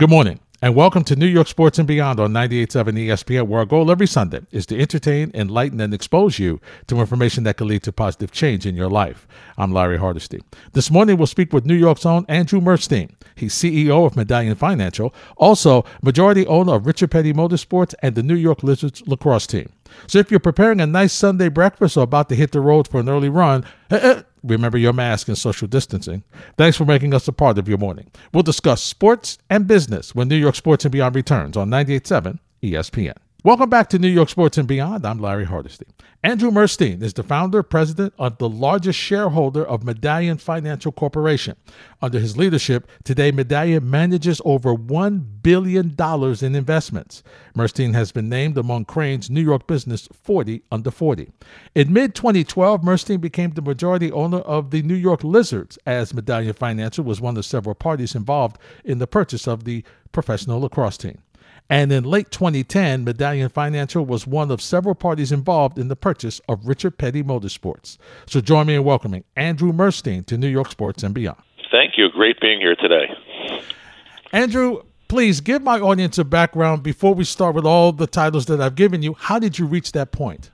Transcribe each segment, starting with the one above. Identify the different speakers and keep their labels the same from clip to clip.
Speaker 1: Good morning, and welcome to New York Sports and Beyond on 98.7 ESPN, where our goal every Sunday is to entertain, enlighten, and expose you to information that can lead to positive change in your life. I'm Larry Hardesty. This morning, we'll speak with New York's own Andrew Murstein. He's CEO of Medallion Financial, also majority owner of Richard Petty Motorsports and the New York Lizards lacrosse team. So if you're preparing a nice Sunday breakfast or about to hit the road for an early run, eh, eh, remember your mask and social distancing. Thanks for making us a part of your morning. We'll discuss sports and business when New York Sports and Beyond returns on 98.7 ESPN. Welcome back to New York Sports and Beyond. I'm Larry Hardesty. Andrew Murstein is the founder president of the largest shareholder of Medallion Financial Corporation. Under his leadership, today Medallion manages over $1 billion in investments. Murstein has been named among Crain's New York Business 40 under 40. In mid 2012, Murstein became the majority owner of the New York Lizards, as Medallion Financial was one of several parties involved in the purchase of the professional lacrosse team. And in late 2010, Medallion Financial was one of several parties involved in the purchase of Richard Petty Motorsports. So join me in welcoming Andrew Murstein to New York Sports and Beyond.
Speaker 2: Thank you. Great being here today.
Speaker 1: Andrew, please give my audience a background before we start with all the titles that I've given you. How did you reach that point?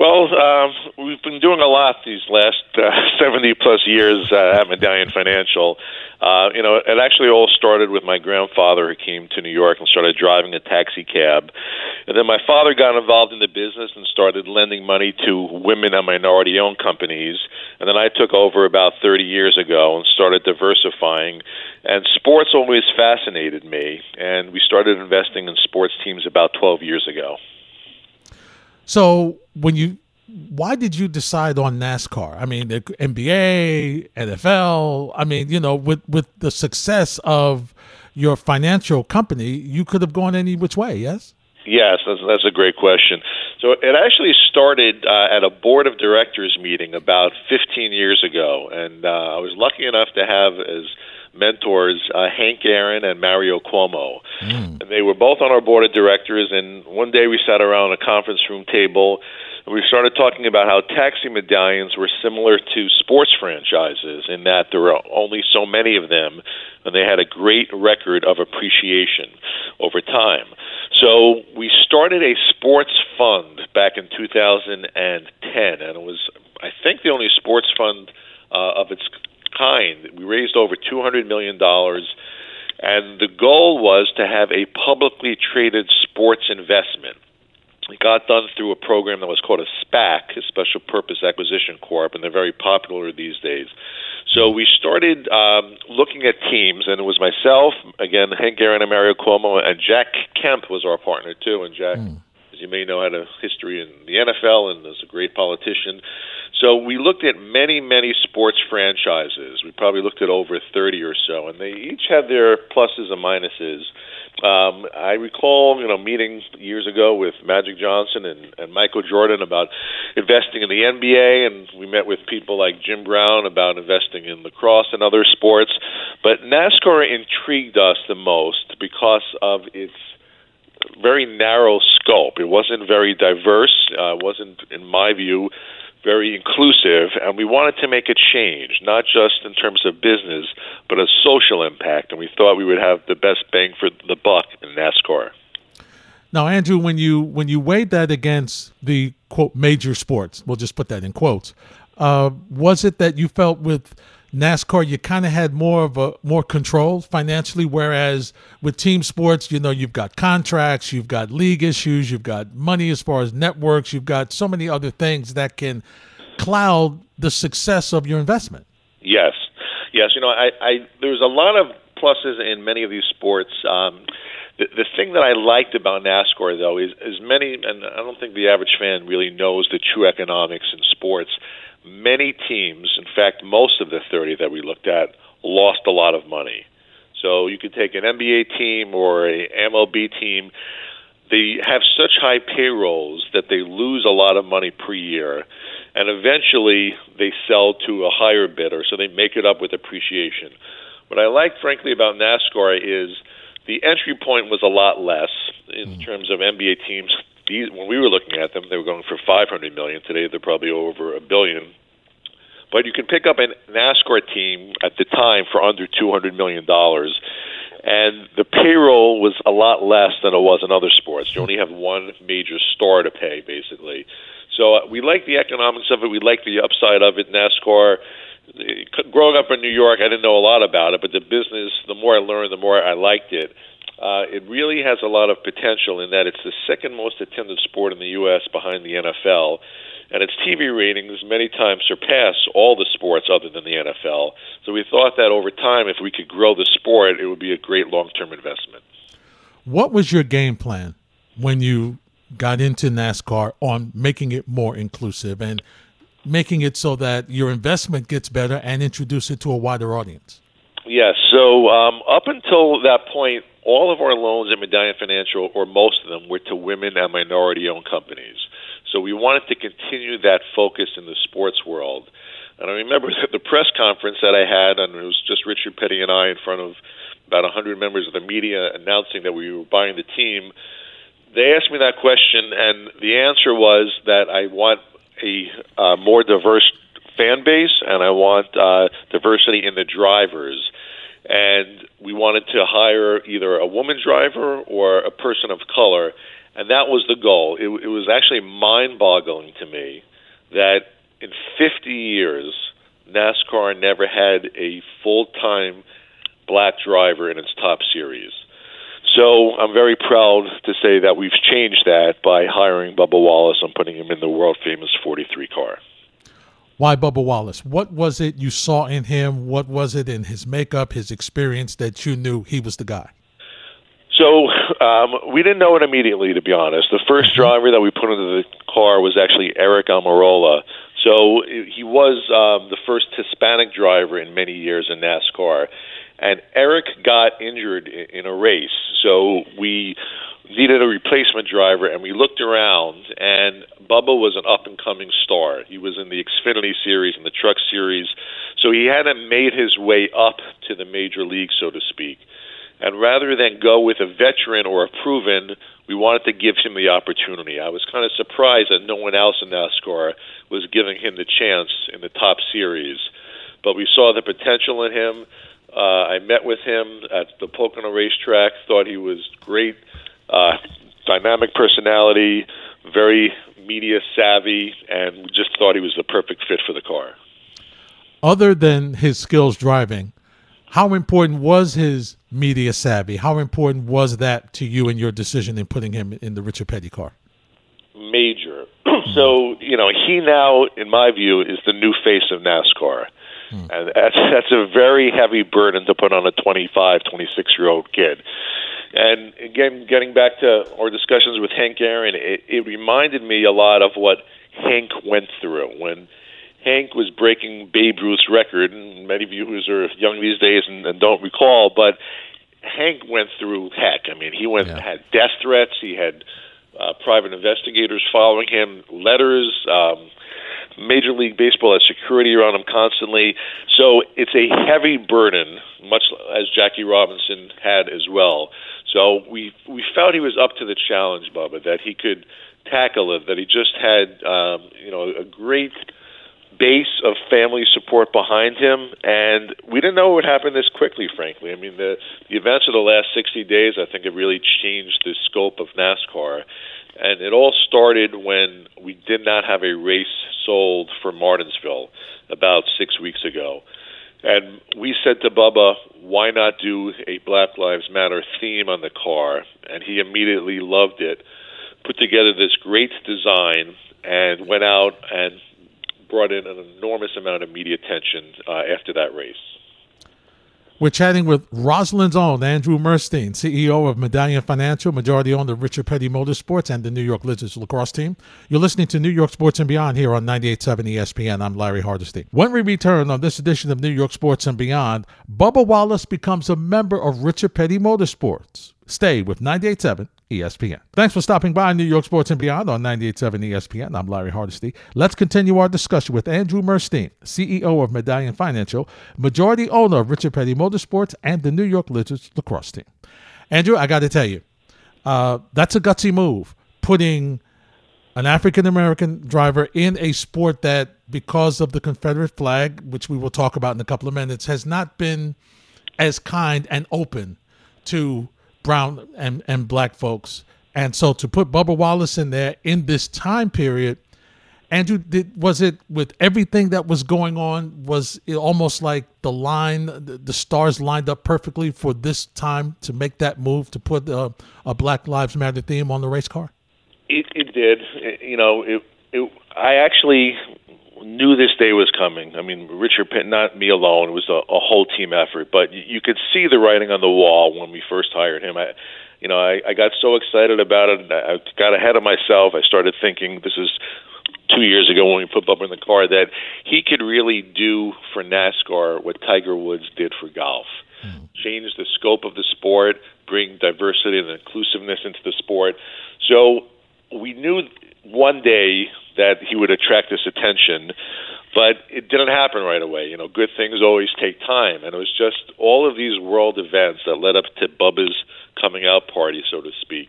Speaker 2: Well, uh, we've been doing a lot these last uh, 70 plus years uh, at Medallion Financial. Uh, you know, it actually all started with my grandfather who came to New York and started driving a taxi cab. And then my father got involved in the business and started lending money to women and minority owned companies. And then I took over about 30 years ago and started diversifying. And sports always fascinated me. And we started investing in sports teams about 12 years ago.
Speaker 1: So when you why did you decide on NASCAR? I mean, the NBA, NFL. I mean, you know, with with the success of your financial company, you could have gone any which way. Yes.
Speaker 2: Yes, that's, that's a great question. So it actually started uh, at a board of directors meeting about 15 years ago, and uh, I was lucky enough to have as mentors uh, Hank Aaron and Mario Cuomo. Mm. And they were both on our board of directors. And one day we sat around a conference room table and we started talking about how taxi medallions were similar to sports franchises in that there were only so many of them and they had a great record of appreciation over time. So we started a sports fund back in 2010, and it was, I think, the only sports fund uh, of its kind. We raised over $200 million. And the goal was to have a publicly traded sports investment. It got done through a program that was called a SPAC, a Special Purpose Acquisition Corp, and they're very popular these days. So we started um, looking at teams, and it was myself, again, Hank Aaron and Mario Cuomo, and Jack Kemp was our partner too. And Jack, mm. You may know, had a history in the NFL and is a great politician. So we looked at many, many sports franchises. We probably looked at over 30 or so, and they each had their pluses and minuses. Um, I recall, you know, meeting years ago with Magic Johnson and, and Michael Jordan about investing in the NBA, and we met with people like Jim Brown about investing in lacrosse and other sports. But NASCAR intrigued us the most because of its very narrow scope. It wasn't very diverse. Uh, wasn't, in my view, very inclusive, and we wanted to make a change, not just in terms of business, but a social impact. And we thought we would have the best bang for the buck in NASCAR.
Speaker 1: Now, Andrew, when you when you weighed that against the quote major sports, we'll just put that in quotes, uh, was it that you felt with NASCAR, you kind of had more of a more control financially, whereas with team sports, you know, you've got contracts, you've got league issues, you've got money as far as networks, you've got so many other things that can cloud the success of your investment.
Speaker 2: Yes, yes. You know, I, I there's a lot of pluses in many of these sports. Um, the, the thing that I liked about NASCAR, though, is, is many, and I don't think the average fan really knows the true economics in sports many teams, in fact, most of the 30 that we looked at, lost a lot of money. So you could take an NBA team or a MLB team. They have such high payrolls that they lose a lot of money per year, and eventually they sell to a higher bidder, so they make it up with appreciation. What I like, frankly, about NASCAR is the entry point was a lot less in mm. terms of NBA teams these when we were looking at them, they were going for 500 million. Today, they're probably over a billion. But you can pick up a NASCAR team at the time for under 200 million dollars, and the payroll was a lot less than it was in other sports. You only have one major star to pay, basically. So uh, we like the economics of it. We like the upside of it. NASCAR. Growing up in New York, I didn't know a lot about it, but the business, the more I learned, the more I liked it. Uh, it really has a lot of potential in that it's the second most attended sport in the U.S. behind the NFL and its TV ratings many times surpass all the sports other than the NFL. So we thought that over time, if we could grow the sport, it would be a great long term investment.
Speaker 1: What was your game plan when you got into NASCAR on making it more inclusive and making it so that your investment gets better and introduce it to a wider audience?
Speaker 2: Yes. So um, up until that point, all of our loans at Medallion Financial, or most of them, were to women and minority owned companies. So we wanted to continue that focus in the sports world. And I remember that the press conference that I had, and it was just Richard Petty and I in front of about 100 members of the media announcing that we were buying the team. They asked me that question, and the answer was that I want a uh, more diverse fan base and I want uh, diversity in the drivers. And we wanted to hire either a woman driver or a person of color and that was the goal. It, it was actually mind-boggling to me that in 50 years, NASCAR never had a full-time black driver in its top series. So I'm very proud to say that we've changed that by hiring Bubba Wallace and putting him in the world famous 43 car.
Speaker 1: Why Bubba Wallace? What was it you saw in him? What was it in his makeup, his experience that you knew he was the guy?
Speaker 2: So um, we didn't know it immediately, to be honest. The first mm-hmm. driver that we put into the car was actually Aric Almirola. So he was um, the first Hispanic driver in many years in NASCAR. And Aric got injured in a race. So we needed a replacement driver, and we looked around, and Bubba was an up and coming star. He was in the Xfinity Series and the Truck Series. So he hadn't made his way up to the major league, so to speak. And rather than go with a veteran or a proven, we wanted to give him the opportunity. I was kind of surprised that no one else in NASCAR was giving him the chance in the top series. But we saw the potential in him. Uh, I met with him at the Pocono racetrack, thought he was great, uh, dynamic personality, very media savvy, and just thought he was the perfect fit for the car.
Speaker 1: Other than his skills driving, how important was his media savvy? How important was that to you in your decision in putting him in the Richard Petty car?
Speaker 2: Major. so, you know, he now, in my view, is the new face of NASCAR. Hmm. And that's, that's a very heavy burden to put on a 25, 26 year old kid. And again, getting back to our discussions with Hank Aaron, it, it reminded me a lot of what Hank went through when Hank was breaking Babe Ruth's record, and many viewers are young these days and, and don't recall, but Hank went through heck. I mean, he went yeah. had death threats. He had uh, private investigators following him, letters. Um, Major League Baseball has security around him constantly. So it's a heavy burden, much as Jackie Robinson had as well. So we we felt he was up to the challenge, Bubba, that he could tackle it, that he just had um, you know a great base of family support behind him, and we didn't know it would happen this quickly. Frankly, I mean the the events of the last 60 days, I think, have really changed the scope of NASCAR, and it all started when we did not have a race sold for Martinsville about six weeks ago. And we said to Bubba, why not do a Black Lives Matter theme on the car? And he immediately loved it, put together this great design, and went out and brought in an enormous amount of media attention uh, after that race.
Speaker 1: We're chatting with Roslyn's own Andrew Murstein, CEO of Medallion Financial, majority owner of Richard Petty Motorsports and the New York Lizards lacrosse team. You're listening to New York Sports and Beyond here on 98.7 ESPN. I'm Larry Hardesty. When we return on this edition of New York Sports and Beyond, Bubba Wallace becomes a member of Richard Petty Motorsports. Stay with 98.7 ESPN. Thanks for stopping by New York Sports and Beyond on 98.7 ESPN. I'm Larry Hardesty. Let's continue our discussion with Andrew Murstein, CEO of Medallion Financial, majority owner of Richard Petty Motorsports, and the New York Lizards lacrosse team. Andrew, I got to tell you, uh, that's a gutsy move, putting an African American driver in a sport that, because of the Confederate flag, which we will talk about in a couple of minutes, has not been as kind and open to brown and, and black folks. And so to put Bubba Wallace in there in this time period, Andrew, did, was it with everything that was going on? Was it almost like the line, the, the stars lined up perfectly for this time to make that move to put a, a Black Lives Matter theme on the race car?
Speaker 2: It, it did. It, you know, it, it, I actually knew this day was coming. I mean, Richard Pitt, not me alone. It was a, a whole team effort, but you, you could see the writing on the wall when we first hired him. I, you know, I, I got so excited about it. I got ahead of myself. I started thinking this is two years ago when we put Bubba in the car that he could really do for NASCAR what Tiger Woods did for golf. Mm. Change the scope of the sport, bring diversity and inclusiveness into the sport. So we knew one day that he would attract this attention, but it didn't happen right away. You know, good things always take time, and it was just all of these world events that led up to Bubba's coming out party, so to speak.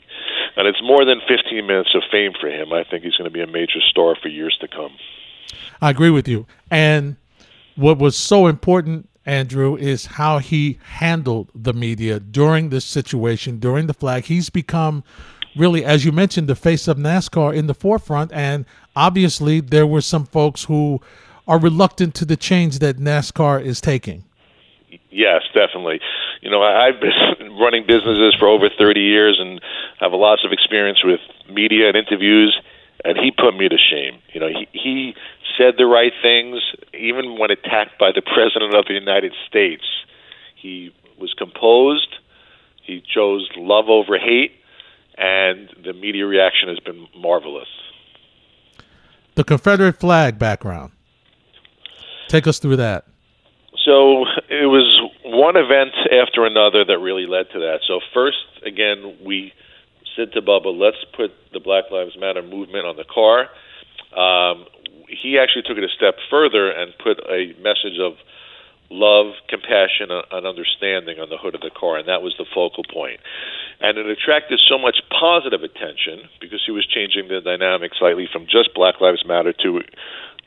Speaker 2: And it's more than 15 minutes of fame for him. I think he's going to be a major star for years to come.
Speaker 1: I agree with you. And what was so important, Andrew, is how he handled the media during this situation, during the flag. He's become really, as you mentioned, the face of NASCAR in the forefront. And obviously, there were some folks who are reluctant to the change that NASCAR is taking.
Speaker 2: Yes, definitely. You know, I've been running businesses for over 30 years and have lots of experience with media and interviews, and he put me to shame. You know, he, he said the right things, even when attacked by the President of the United States. He was composed, he chose love over hate, and the media reaction has been marvelous.
Speaker 1: The Confederate flag background. Take us through that.
Speaker 2: So it was one event after another that really led to that. So first, again, we said to Bubba, let's put the Black Lives Matter movement on the car. Um, he actually took it a step further and put a message of love, compassion, and understanding on the hood of the car, and that was the focal point. And it attracted so much positive attention because he was changing the dynamic slightly from just Black Lives Matter to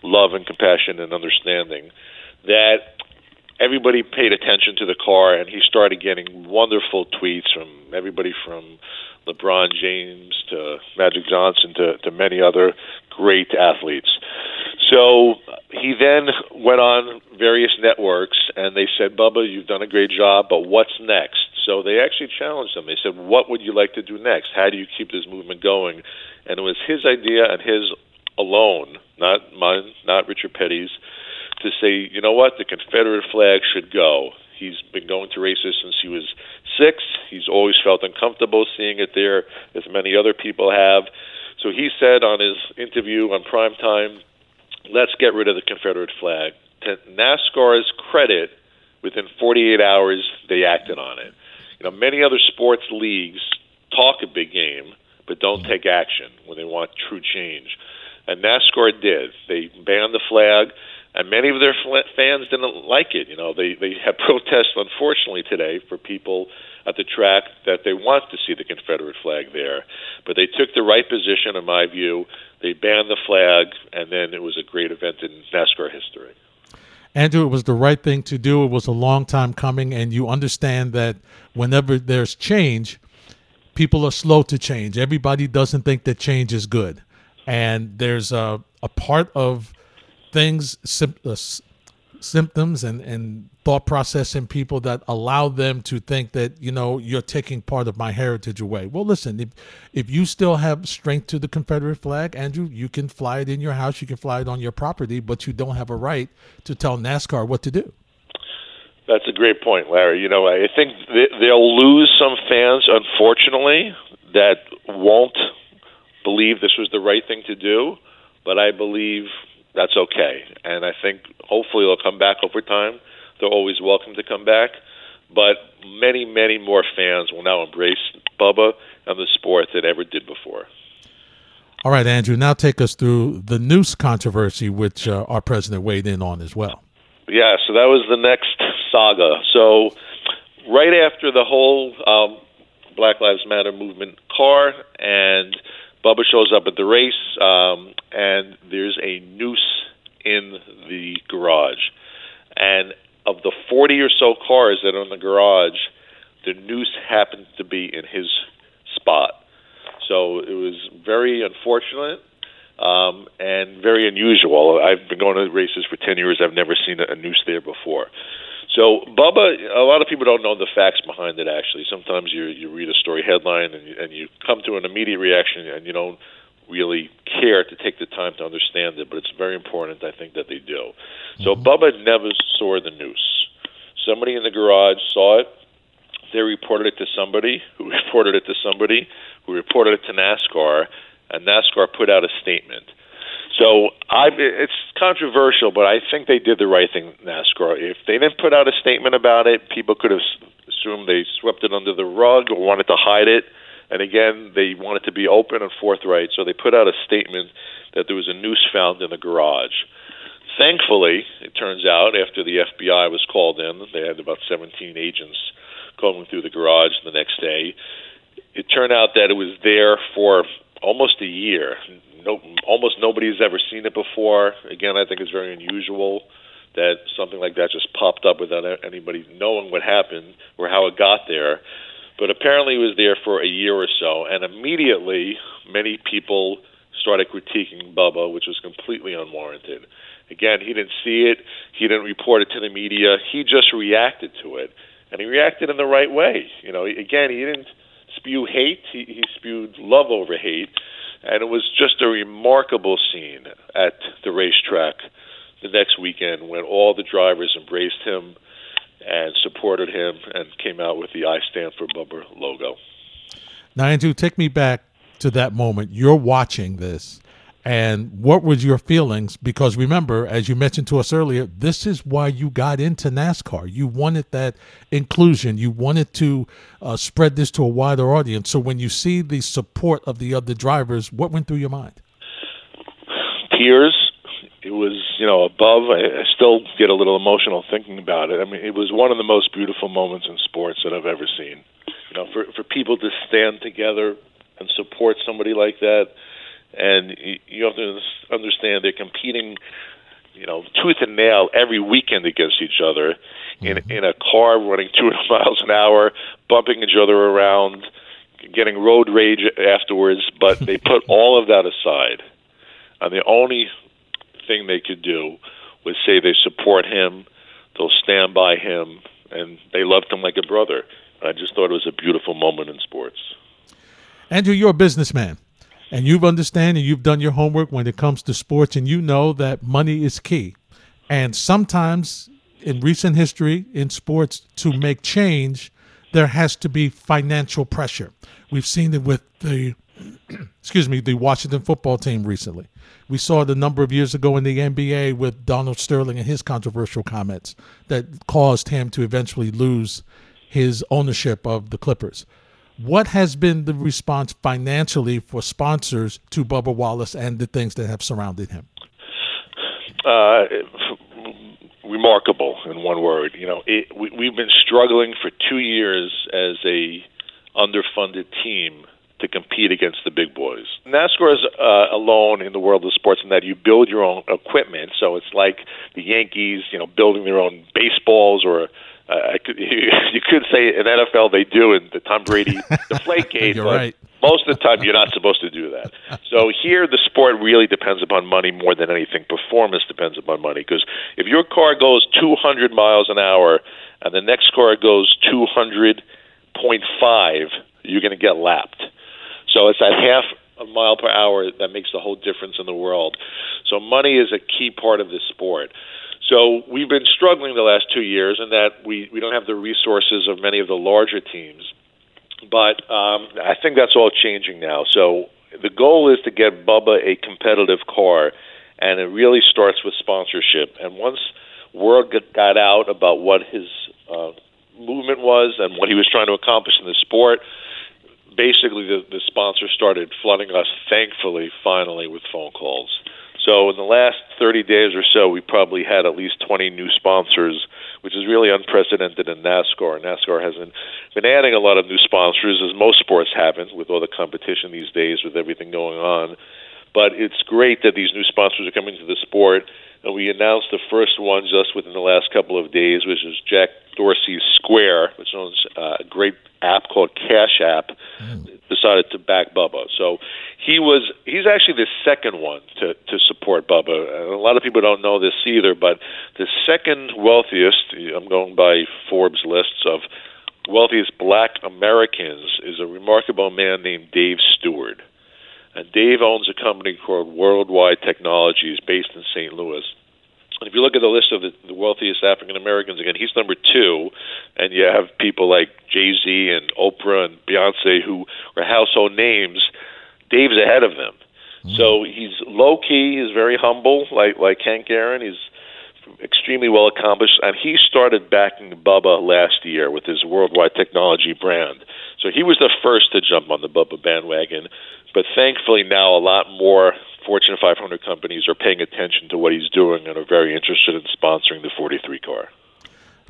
Speaker 2: love and compassion and understanding that everybody paid attention to the car, and he started getting wonderful tweets from everybody from LeBron James to Magic Johnson to, to many other great athletes. So he then went on various networks, and they said, Bubba, you've done a great job, but what's next? So they actually challenged him. They said, What would you like to do next? How do you keep this movement going? And it was his idea and his alone, not mine, not Richard Petty's to say, you know what, the Confederate flag should go. He's been going to races since he was six. He's always felt uncomfortable seeing it there, as many other people have. So he said on his interview on prime time, let's get rid of the Confederate flag. To NASCAR's credit, within 48 hours, they acted on it. You know, many other sports leagues talk a big game, but don't take action when they want true change. And NASCAR did. They banned the flag and many of their fans didn't like it. You know, they they had protests, unfortunately, today for people at the track that they want to see the Confederate flag there, but they took the right position, in my view. They banned the flag, and then it was a great event in NASCAR history.
Speaker 1: Andrew, it was the right thing to do. It was a long time coming, and you understand that whenever there's change, people are slow to change. Everybody doesn't think that change is good, and there's a a part of things, sim- uh, symptoms, and, and thought process in people that allow them to think that you know you're taking part of my heritage away. Well, listen, if if you still have strength to the Confederate flag, Andrew, you can fly it in your house, you can fly it on your property, but you don't have a right to tell NASCAR what to do.
Speaker 2: That's a great point, Larry. You know, I think they'll lose some fans, unfortunately, that won't believe this was the right thing to do. But I believe that's okay. And I think hopefully they'll come back over time. They're always welcome to come back. But many, many more fans will now embrace Bubba and the sport than ever did before.
Speaker 1: All right, Andrew, now take us through the noose controversy, which uh, our president weighed in on as well.
Speaker 2: Yeah, so that was the next saga. So, right after the whole um, Black Lives Matter movement car and Bubba shows up at the race, um, and there's a noose in the garage. And of the 40 or so cars that are in the garage, the noose happened to be in his spot. So it was very unfortunate um, and very unusual. I've been going to races for 10 years. I've never seen a noose there before. So Bubba, a lot of people don't know the facts behind it. Actually, sometimes you you read a story headline and you, and you come to an immediate reaction and you don't really care to take the time to understand it. But it's very important, I think, that they do. So mm-hmm. Bubba never saw the noose. Somebody in the garage saw it. They reported it to somebody who reported it to somebody who reported it to NASCAR, and NASCAR put out a statement. So I, it's controversial, but I think they did the right thing, NASCAR. If they didn't put out a statement about it, people could have assumed they swept it under the rug or wanted to hide it. And again, they wanted to be open and forthright, so they put out a statement that there was a noose found in the garage. Thankfully, it turns out after the FBI was called in, they had about 17 agents going through the garage the next day. It turned out that it was there for almost a year. No, almost nobody has ever seen it before. Again, I think it's very unusual that something like that just popped up without anybody knowing what happened or how it got there. But apparently, it was there for a year or so, and immediately, many people started critiquing Bubba, which was completely unwarranted. Again, he didn't see it, he didn't report it to the media, he just reacted to it, and he reacted in the right way. You know, again, he didn't spew hate; he, he spewed love over hate, and it was just a remarkable scene at the racetrack the next weekend when all the drivers embraced him and supported him and came out with the I Stand for Bubba logo.
Speaker 1: Now, Andrew, take me back to that moment. You're watching this and what was your feelings? Because remember, as you mentioned to us earlier, this is why you got into NASCAR. You wanted that inclusion. You wanted to uh, spread this to a wider audience. So when you see the support of the other drivers, what went through your mind?
Speaker 2: Tears. It was, you know, above. I, I still get a little emotional thinking about it. I mean, it was one of the most beautiful moments in sports that I've ever seen. You know, for for people to stand together and support somebody like that and you have to understand they're competing, you know, tooth and nail every weekend against each other in mm-hmm. in a car running 200 miles an hour, bumping each other around, getting road rage afterwards. But they put all of that aside, and the only thing they could do was say they support him, they'll stand by him, and they loved him like a brother. I just thought it was a beautiful moment in sports.
Speaker 1: Andrew, you're a businessman and you've understand and you've done your homework when it comes to sports and you know that money is key. And sometimes in recent history in sports to make change there has to be financial pressure. We've seen it with the excuse me the washington football team recently. We saw it a number of years ago in the nba with donald sterling and his controversial comments that caused him to eventually lose his ownership of the clippers what has been the response financially for sponsors to Bubba Wallace and the things that have surrounded him?
Speaker 2: Uh, remarkable, in one word. You know, it, we, we've been struggling for two years as a underfunded team to compete against the big boys. NASCAR is uh, alone in the world of sports in that you build your own equipment. So it's like the Yankees, you know, building their own baseballs or uh, I could, you, you could say in NFL they do in the Tom Brady deflate case.
Speaker 1: you're right.
Speaker 2: Most of the time, you're not supposed to do that. So here, the sport really depends upon money more than anything. Performance depends upon money because if your car goes 200 miles an hour and the next car goes 200.5, you're going to get lapped. So it's that half a mile per hour that makes the whole difference in the world. So money is a key part of this sport. So we've been struggling the last two years in that we, we don't have the resources of many of the larger teams. But um, I think that's all changing now. So the goal is to get Bubba a competitive car, and it really starts with sponsorship. And once word got out about what his uh, movement was and what he was trying to accomplish in the sport, basically the, the sponsors started flooding us, thankfully, finally, with phone calls. So in the last 30 days or so, we probably had at least 20 new sponsors, which is really unprecedented in NASCAR. NASCAR hasn't been adding a lot of new sponsors, as most sports haven't, with all the competition these days, with everything going on. But it's great that these new sponsors are coming to the sport. And we announced the first one just within the last couple of days, which is Jack Dorsey's Square, which owns uh, a great app called Cash App. Mm. Decided to back Bubba, so he was he's actually the second one to to support Bubba. a lot of people don't know this either, but the second wealthiest, I'm going by Forbes lists of wealthiest Black Americans, is a remarkable man named Dave Stewart. And Dave owns a company called Worldwide Technologies based in St. Louis. And if you look at the list of the, the wealthiest African Americans, again, he's number two, and you have people like Jay Z and Oprah and Beyonce who are household names. Dave's ahead of them. Mm-hmm. So he's low key. He's very humble, like like Hank Aaron. He's extremely well accomplished, and he started backing Bubba last year with his worldwide technology brand. So he was the first to jump on the Bubba bandwagon. But thankfully, now a lot more Fortune 500 companies are paying attention to what he's doing and are very interested in sponsoring the 43 car.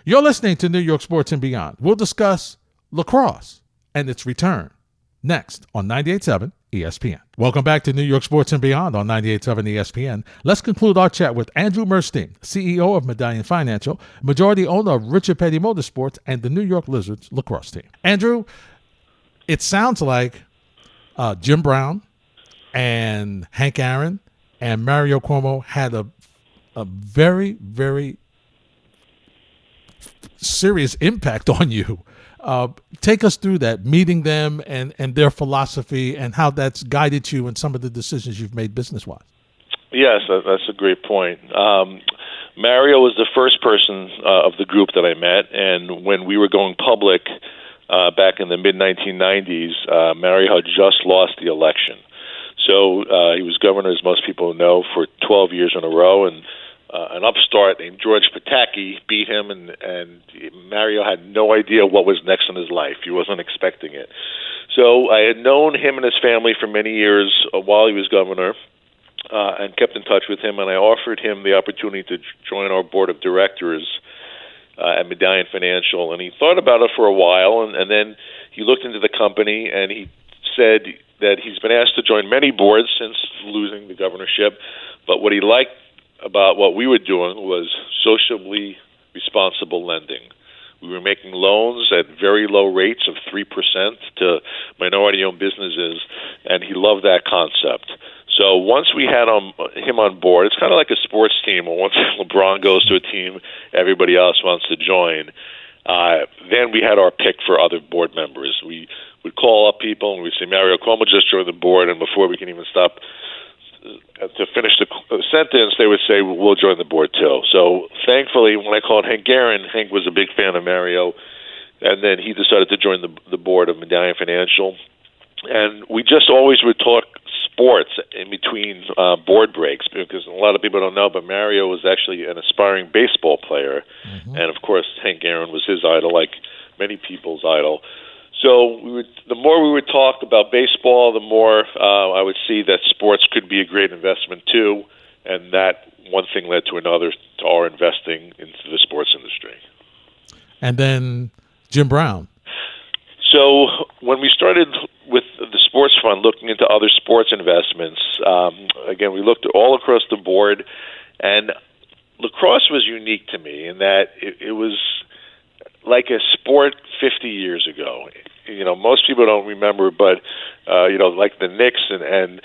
Speaker 1: You're listening to New York Sports and Beyond. We'll discuss lacrosse and its return next on 98.7 ESPN. Welcome back to New York Sports and Beyond on 98.7 ESPN. Let's conclude our chat with Andrew Murstein, CEO of Medallion Financial, majority owner of Richard Petty Motorsports, and the New York Lizards lacrosse team. Andrew, it sounds like uh, Jim Brown and Hank Aaron and Mario Cuomo had a a very very serious impact on you. Uh, take us through that, meeting them and, and their philosophy and how that's guided you in some of the decisions you've made business wise.
Speaker 2: Yes, that's a great point. Um, Mario was the first person uh, of the group that I met, and when we were going public, uh, back in the mid 1990s, uh, Mario had just lost the election. So uh, he was governor, as most people know, for 12 years in a row, and uh, an upstart named George Pataki beat him, and and Mario had no idea what was next in his life. He wasn't expecting it. So I had known him and his family for many years uh, while he was governor, uh, and kept in touch with him. And I offered him the opportunity to join our board of directors uh, Uh, at Medallion Financial, and he thought about it for a while, and, and then he looked into the company, and he said that he's been asked to join many boards since losing the governorship, but what he liked about what we were doing was socially responsible lending. We were making loans at very low rates of 3% to minority owned businesses, and he loved that concept. So once we had him, him on board, it's kind of like a sports team. Once LeBron goes to a team, everybody else wants to join. Uh, then we had our pick for other board members. We would call up people and we'd say, Mario Cuomo just joined the board, and before we can even stop to finish the sentence, they would say, "We'll join the board too." So thankfully, when I called Hank Aaron, Hank was a big fan of Mario, and then he decided to join the the board of Medallion Financial, and we just always would talk sports in between uh, board breaks because a lot of people don't know, but Mario was actually an aspiring baseball player, mm-hmm. and of course Hank Aaron was his idol, like many people's idol. So we would, the more we would talk about baseball, the more uh, I would see that sports could be a great investment too, and that one thing led to another to our investing into the sports industry.
Speaker 1: And then Jim Brown.
Speaker 2: So when we started with the sports fund, looking into other sports investments, um, again we looked all across the board, and lacrosse was unique to me in that it, it was like a sport 50 years ago. You know, most people don't remember, but uh, you know, like the Knicks and and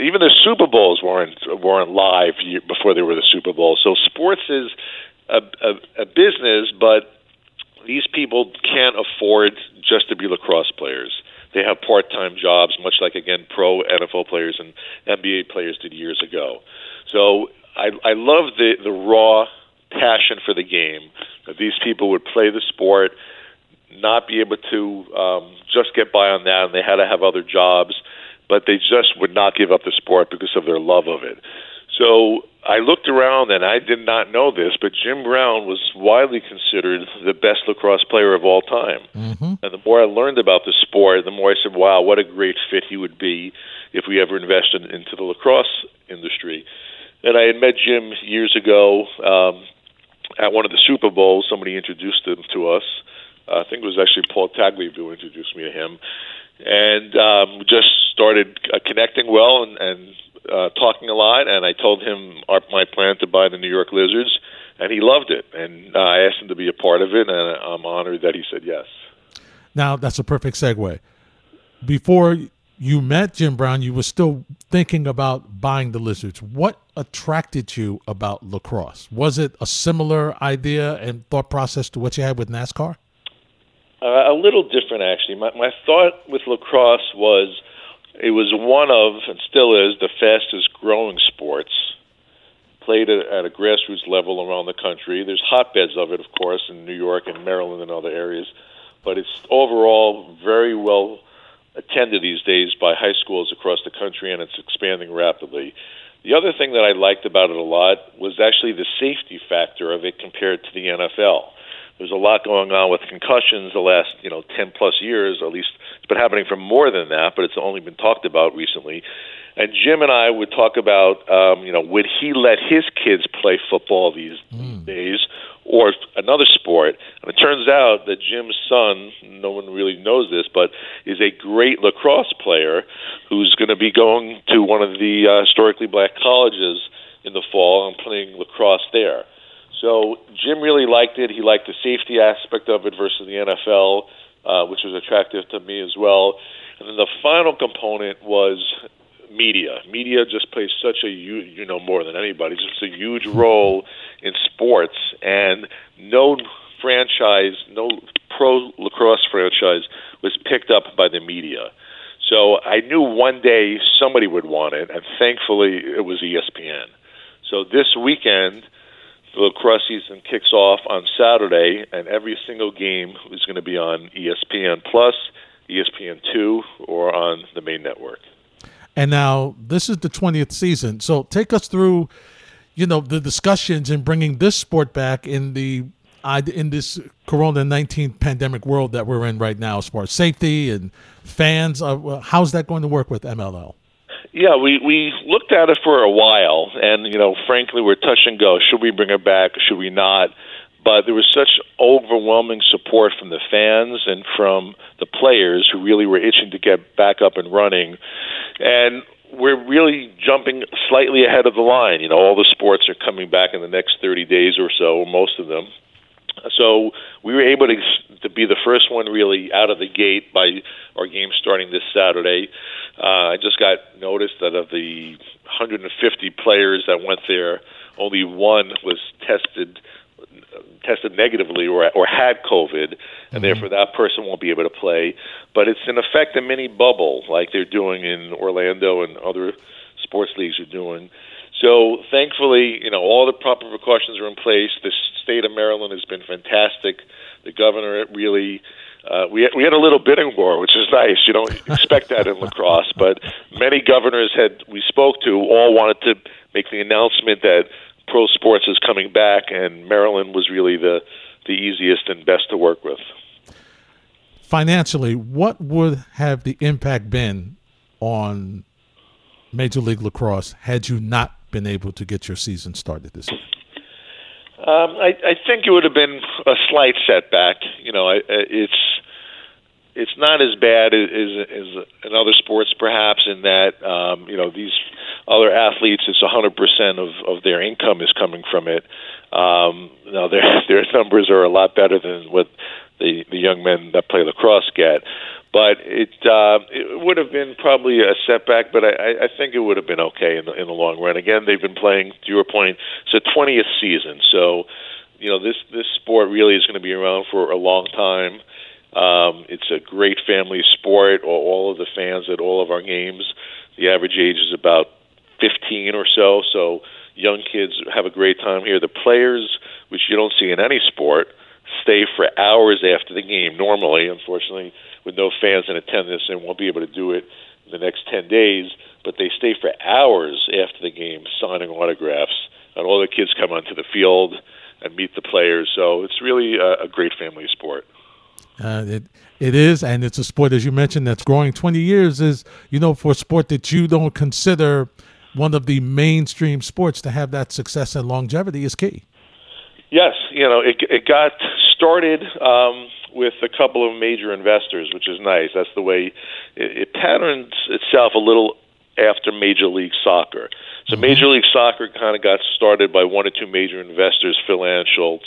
Speaker 2: even the Super Bowls weren't weren't live before they were the Super Bowl. So sports is a, a, a business, but these people can't afford just to be lacrosse players. They have part-time jobs, much like again pro NFL players and NBA players did years ago. So I, I love the the raw passion for the game. That these people would play the sport, not be able to um, just get by on that, and they had to have other jobs, but they just would not give up the sport because of their love of it. So I looked around and I did not know this, but Jim Brown was widely considered the best lacrosse player of all time. Mm-hmm. And the more I learned about the sport, the more I said, wow, what a great fit he would be if we ever invested into the lacrosse industry. And I had met Jim years ago um, at one of the Super Bowls. Somebody introduced him to us. I think it was actually Paul Tagliabue who introduced me to him, and um, just started uh, connecting well. And, and uh, talking a lot, and I told him our, my plan to buy the New York Lizards, and he loved it. And uh, I asked him to be a part of it, and I'm honored that he said yes.
Speaker 1: Now that's a perfect segue. Before you met Jim Brown, you were still thinking about buying the Lizards. What attracted you about lacrosse? Was it a similar idea and thought process to what you had with NASCAR?
Speaker 2: Uh, a little different, actually. My, my thought with lacrosse was it was one of, and still is, the fastest growing sports. Played at a grassroots level around the country. There's hotbeds of it, of course, in New York and Maryland and other areas, but it's overall very well attended these days by high schools across the country, and it's expanding rapidly. The other thing that I liked about it a lot was actually the safety factor of it compared to the NFL. There's a lot going on with concussions the last, you know, 10 plus years, or at least it's been happening for more than that, but it's only been talked about recently. And Jim and I would talk about, um, you know, would he let his kids play football these mm. days or another sport? And it turns out that Jim's son, no one really knows this, but is a great lacrosse player who's going to be going to one of the uh, historically black colleges in the fall and playing lacrosse there. So Jim really liked it. He liked the safety aspect of it versus the NFL, uh, which was attractive to me as well. And then the final component was media. Media just plays such a you know more than anybody, just a huge role in sports, and no franchise, no pro lacrosse franchise was picked up by the media. So I knew one day somebody would want it, and thankfully it was ESPN. So this weekend, the lacrosse season kicks off on Saturday, and every single game is going to be on ESPN Plus, ESPN Two, or on the main network.
Speaker 1: And now this is the 20th season. So take us through, you know, the discussions in bringing this sport back in the in this Corona 19 pandemic world that we're in right now, as far as safety and fans. Uh, how's that going to work with MLL?
Speaker 2: Yeah, we we looked at it for a while, and you know, frankly, we're touch and go. Should we bring it back? Should we not? But there was such overwhelming support from the fans and from the players who really were itching to get back up and running and we're really jumping slightly ahead of the line. You know, all the sports are coming back in the next 30 days or so, most of them. So we were able to to be the first one really out of the gate by our game starting this Saturday. Uh, I just got notice that of the 150 players that went there, only one was tested tested negatively or or had COVID, and mm-hmm. therefore that person won't be able to play. But it's in effect a mini bubble, like they're doing in Orlando and other sports leagues are doing. So thankfully, you know, all the proper precautions are in place. The state of Maryland has been fantastic. The governor really. Uh, we we had a little bidding war, which is nice. You don't expect that in lacrosse, but many governors had we spoke to all wanted to make the announcement that pro sports is coming back, and Maryland was really the the easiest and best to work with.
Speaker 1: Financially, what would have the impact been on Major League Lacrosse had you not been able to get your season started this year?
Speaker 2: Um, I, I think it would have been a slight setback. You know, it's it's not as bad as, as in other sports, perhaps, in that um, you know these other athletes, it's 100% of of their income is coming from it. Um, now their their numbers are a lot better than what the the young men that play lacrosse get. But it uh, it would have been probably a setback, but I, I think it would have been okay in the in the long run. Again, they've been playing to your point. It's a 20th season, so you know this this sport really is going to be around for a long time. Um, it's a great family sport. All, all of the fans at all of our games, the average age is about 15 or so. So young kids have a great time here. The players, which you don't see in any sport, stay for hours after the game. Normally, unfortunately, with no fans in attendance, and won't be able to do it in the next 10 days. But they stay for hours after the game, signing autographs, and all the kids come onto the field and meet the players. So it's really a, a great family sport.
Speaker 1: Uh, it it is, and it's a sport, as you mentioned, that's growing. Twenty years is, you know, for a sport that you don't consider one of the mainstream sports to have that success and longevity is key.
Speaker 2: Yes, you know, it it got started um, with a couple of major investors, which is nice. That's the way it, it patterns itself a little after Major League Soccer. So mm-hmm. Major League Soccer kind of got started by one or two major investors, Phil Anschutz,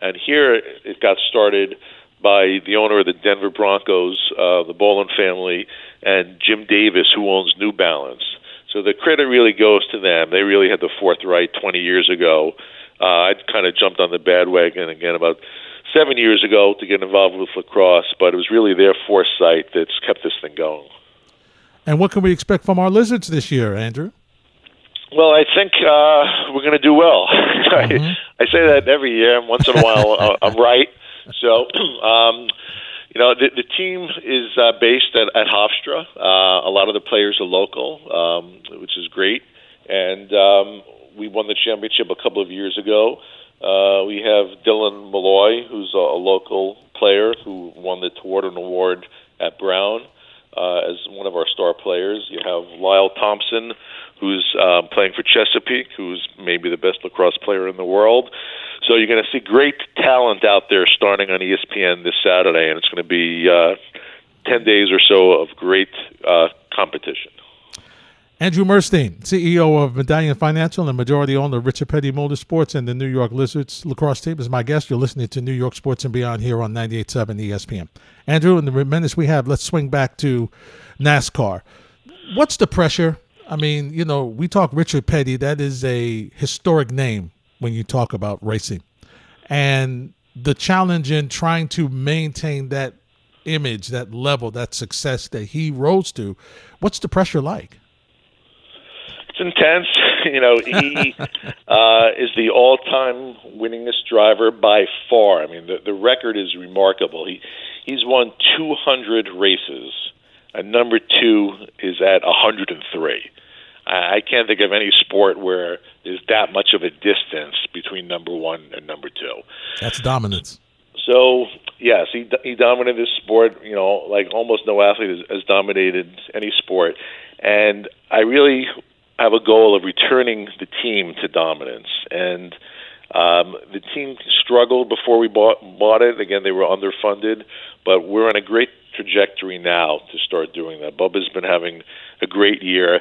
Speaker 2: and here it got started by the owner of the Denver Broncos, uh, the Bowlen family, and Jim Davis, who owns New Balance. So the credit really goes to them. They really had the forthright 20 years ago. Uh, I kind of jumped on the bandwagon again about seven years ago to get involved with lacrosse, but it was really their foresight that's kept this thing going.
Speaker 1: And what can we expect from our lizards this year, Andrew?
Speaker 2: Well, I think uh, we're going to do well. Mm-hmm. I, I say that every year, and once in a while I'm right. So, um, you know, the, the team is uh, based at, at Hofstra. Uh, a lot of the players are local, um, which is great. And um, we won the championship a couple of years ago. Uh, we have Dylan Molloy, who's a, a local player who won the Tewaaraton Award at Brown uh, as one of our star players. You have Lyle Thompson, who's um, playing for Chesapeake, who's maybe the best lacrosse player in the world. So you're going to see great talent out there starting on ESPN this Saturday, and it's going to be uh, 10 days or so of great uh, competition.
Speaker 1: Andrew Murstein, CEO of Medallion Financial and majority owner of Richard Petty Motorsports and the New York Lizards lacrosse team, is my guest. You're listening to New York Sports and Beyond here on 98.7 ESPN. Andrew, in the minutes we have, let's swing back to NASCAR. What's the pressure? I mean, you know, we talk Richard Petty. That is a historic name when you talk about racing. And the challenge in trying to maintain that image, that level, that success that he rose to, what's the pressure like?
Speaker 2: Intense. You know, he uh, is the all-time winningest driver by far. I mean, the the record is remarkable. He he's won 200 races, and number two is at 103. I can't think of any sport where there's that much of a distance between number one and number two.
Speaker 1: That's dominance.
Speaker 2: So yes, he he dominated this sport. You know, like almost no athlete has, has dominated any sport, and I really have a goal of returning the team to dominance. And um, the team struggled before we bought bought it. Again, they were underfunded, but we're on a great trajectory now to start doing that. Bubba's been having a great year,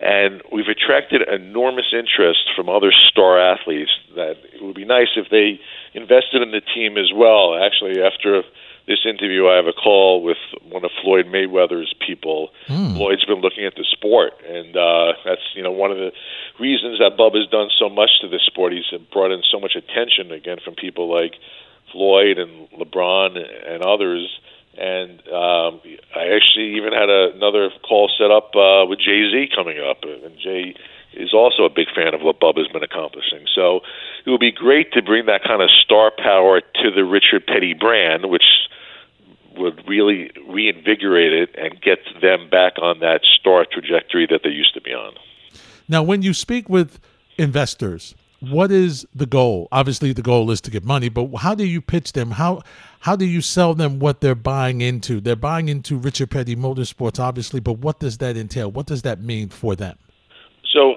Speaker 2: and we've attracted enormous interest from other star athletes. That it would be nice if they invested in the team as well. Actually, after this interview, I have a call with one of Floyd Mayweather's people. Mm. Floyd's been looking at the sport, and uh, that's you know one of the reasons that Bubba's done so much to this sport. He's brought in so much attention again from people like Floyd and LeBron and others. And um, I actually even had a, another call set up uh, with Jay Z coming up, and Jay is also a big fan of what Bubba's been accomplishing. So it would be great to bring that kind of star power to the Richard Petty brand, which would really reinvigorate it and get them back on that star trajectory that they used to be on.
Speaker 1: Now, when you speak with investors, what is the goal? Obviously, the goal is to get money, but how do you pitch them? How how do you sell them what they're buying into? They're buying into Richard Petty Motorsports, obviously, but what does that entail? What does that mean for them?
Speaker 2: So,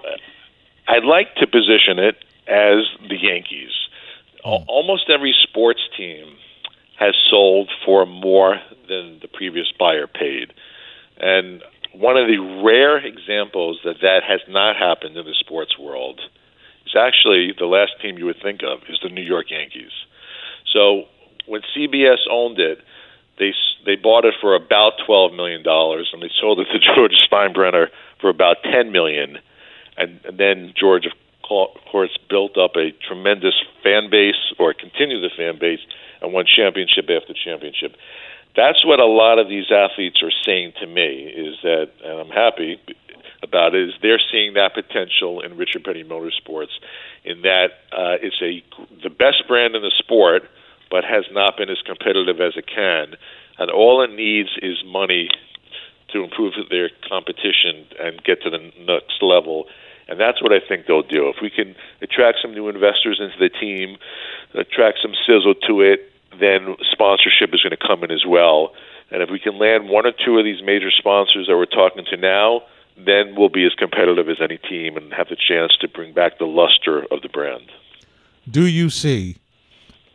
Speaker 2: I'd like to position it as the Yankees. Mm. Almost every sports team has sold for more than the previous buyer paid. And one of the rare examples that that has not happened in the sports world is actually the last team you would think of is the New York Yankees. So when CBS owned it, they they bought it for about twelve million dollars, and they sold it to George Steinbrenner for about ten million, and, and then George, of course, built up a tremendous fan base or continued the fan base and won championship after championship. That's what a lot of these athletes are saying to me is that, and I'm happy about it, is they're seeing that potential in Richard Petty Motorsports, in that uh, it's a the best brand in the sport, but has not been as competitive as it can, and all it needs is money to improve their competition and get to the next level. And that's what I think they'll do. If we can attract some new investors into the team, attract some sizzle to it, then sponsorship is going to come in as well. And if we can land one or two of these major sponsors that we're talking to now, then we'll be as competitive as any team and have the chance to bring back the luster of the brand.
Speaker 1: Do you see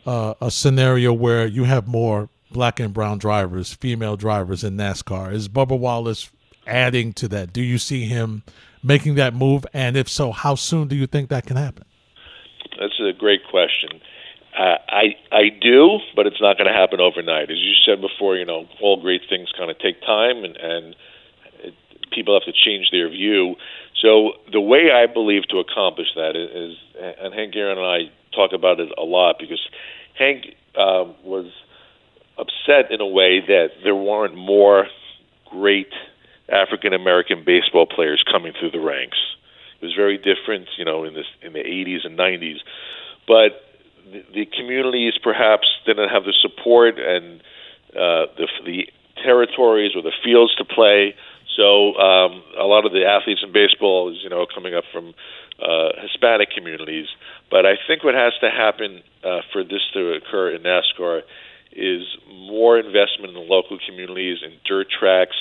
Speaker 1: uh, a scenario where you have more black and brown drivers, female drivers in NASCAR? Is Bubba Wallace adding to that? Do you see him making that move? And if so, how soon do you think that can happen?
Speaker 2: That's a great question. Uh, I I do, but it's not going to happen overnight. As you said before, you know, all great things kind of take time, and and it, people have to change their view. So the way I believe to accomplish that is, and Hank Aaron and I talk about it a lot because Hank uh, was upset in a way that there weren't more great African American baseball players coming through the ranks. It was very different, you know, in this in the 80s and 90s, but the, the communities perhaps didn't have the support and uh, the the territories or the fields to play. So um, a lot of the athletes in baseball is you know coming up from uh, Hispanic communities. But I think what has to happen uh, for this to occur in NASCAR is more investment in the local communities and dirt tracks.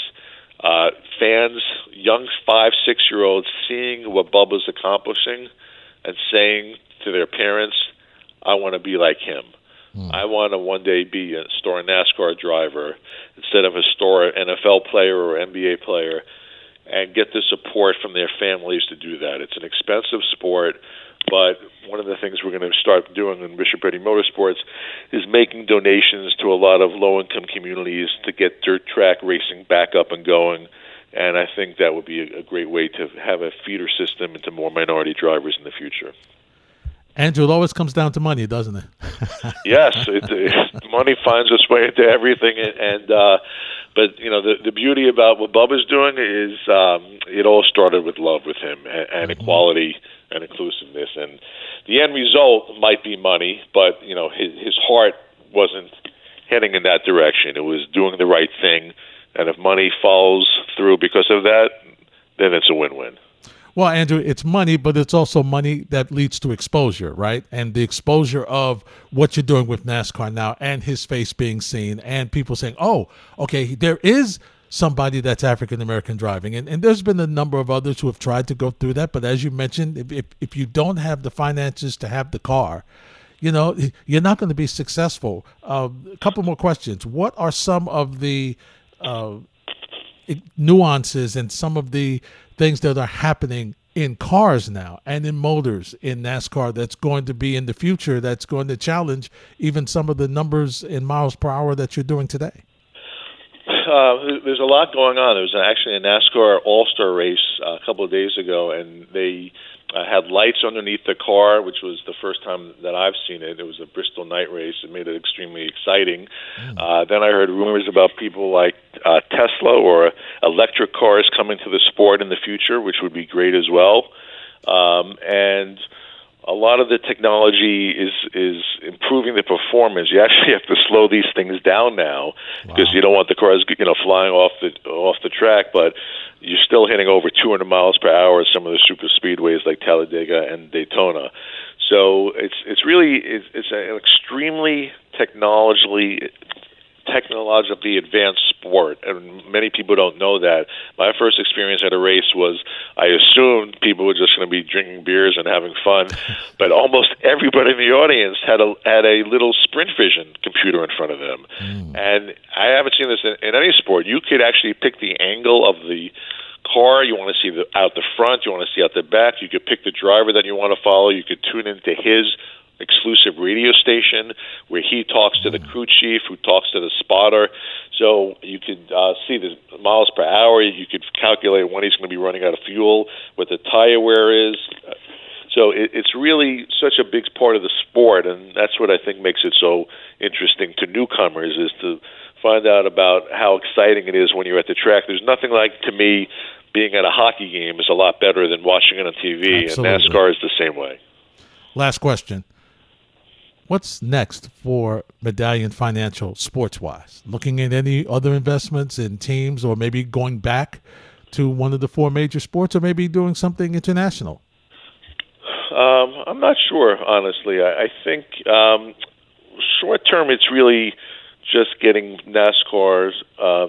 Speaker 2: Fans, young five, six year olds, seeing what Bubba's accomplishing and saying to their parents, I want to be like him. Mm. I want to one day be a store NASCAR driver instead of a store NFL player or NBA player and get the support from their families to do that. It's an expensive sport, but one of the things we're going to start doing in Richard Petty Motorsports is making donations to a lot of low income communities to get dirt track racing back up and going. And I think that would be a, great way to have a feeder system into more minority drivers in the future.
Speaker 1: Andrew, it always comes down to money, doesn't it?
Speaker 2: yes, it, it, money finds its way into everything, and uh, but you know the the beauty about what Bubba's doing is um, it all started with love with him and, and mm-hmm. And inclusiveness, and the end result might be money, but you know his his heart wasn't heading in that direction. It was doing the right thing, and if money falls through because of that, then it's a win-win.
Speaker 1: Well, Andrew, it's money, but it's also money that leads to exposure, right? And the exposure of what you're doing with NASCAR now and his face being seen and people saying, oh, okay, there is somebody that's African American driving. And, and there's been a number of others who have tried to go through that. But as you mentioned, if, if, if you don't have the finances to have the car, you know, you're not going to be successful. Uh, a couple more questions. What are some of the uh, nuances and some of the things that are happening in cars now and in motors in NASCAR that's going to be in the future that's going to challenge even some of the numbers in miles per hour that you're doing today?
Speaker 2: Uh, there's a lot going on. There was actually a NASCAR All Star race uh, a couple of days ago, and they uh, had lights underneath the car, which was the first time that I've seen it. It was a Bristol night race. It made it extremely exciting. Mm. Uh, then I heard rumors about people like uh, Tesla or electric cars coming to the sport in the future, which would be great as well. Um, and a lot of the technology is is improving the performance. You actually have to slow these things down now because wow. you don't want the cars you know flying off the off the track, but you're still hitting over 200 miles per hour at some of the super speedways like Talladega and Daytona. So it's it's really it's, it's an extremely technologically technologically advanced sport, and many people don't know that. My first experience at a race was I assumed people were just going to be drinking beers and having fun, but almost everybody in the audience had a had a little Sprint Vision computer in front of them, mm. and I haven't seen this in, in any sport. You could actually pick the angle of the car. You want to see the out the front. You want to see out the back. You could pick the driver that you want to follow. You could tune into his exclusive radio station where he talks to the crew chief, who talks to the spotter. So you could uh, see the miles per hour. You could calculate when he's going to be running out of fuel, what the tire wear is. So it, it's really such a big part of the sport, and that's what I think makes it so interesting to newcomers is to find out about how exciting it is when you're at the track. There's nothing like to me being at a hockey game is a lot better than watching it on TV, Absolutely. and NASCAR is the same way.
Speaker 1: Last question. What's next for Medallion Financial sports wise? Looking at any other investments in teams or maybe going back to one of the four major sports or maybe doing something international?
Speaker 2: Um, I'm not sure, honestly. I, I think um, short term, it's really just getting NASCAR's uh,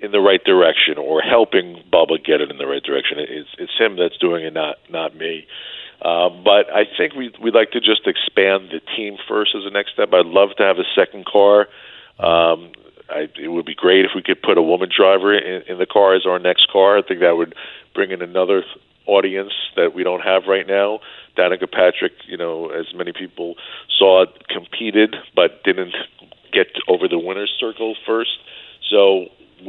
Speaker 2: in the right direction or helping Bubba get it in the right direction. It's, it's him that's doing it, not not me. Uh, but I think we we'd like to just expand the team first as a next step. I'd love to have a second car. Um, I, it would be great if we could put a woman driver in, in the car as our next car. I think that would bring in another audience that we don't have right now. Danica Patrick, you know, as many people saw, competed but didn't get over the winner's circle first. So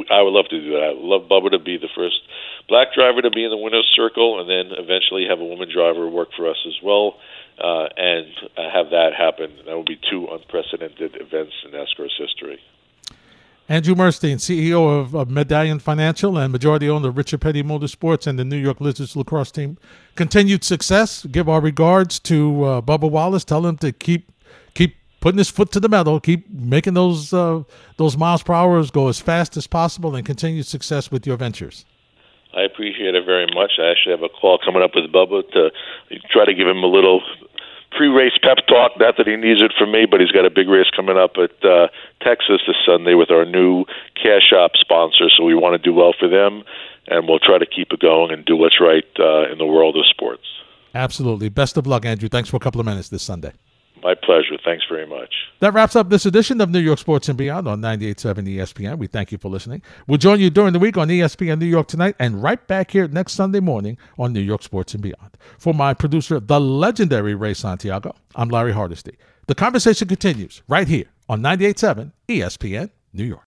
Speaker 2: I would love to do that. I would love Bubba to be the first black driver to be in the winner's circle, and then eventually have a woman driver work for us as well, uh, and have that happen. That would be two unprecedented events in NASCAR's history.
Speaker 1: Andrew Murstein, CEO of, of, Medallion Financial and majority owner of Richard Petty Motorsports and the New York Lizards lacrosse team. Continued success. Give our regards to uh, Bubba Wallace. Tell him to keep keep putting his foot to the metal, keep making those uh, those miles per hour go as fast as possible, and continued success with your ventures.
Speaker 2: I appreciate it very much. I actually have a call coming up with Bubba to try to give him a little pre-race pep talk. Not that he needs it from me, but he's got a big race coming up at uh, Texas this Sunday with our new Cash App sponsor. So we want to do well for them, and we'll try to keep it going and do what's right uh, in the world of sports.
Speaker 1: Absolutely. Best of luck, Andrew. Thanks for a couple of minutes this Sunday.
Speaker 2: My pleasure. Thanks very much.
Speaker 1: That wraps up this edition of New York Sports and Beyond on 98.7 ESPN. We thank you for listening. We'll join you during the week on ESPN New York tonight and right back here next Sunday morning on New York Sports and Beyond. For my producer, the legendary Ray Santiago, I'm Larry Hardesty. The conversation continues right here on 98.7 ESPN New York.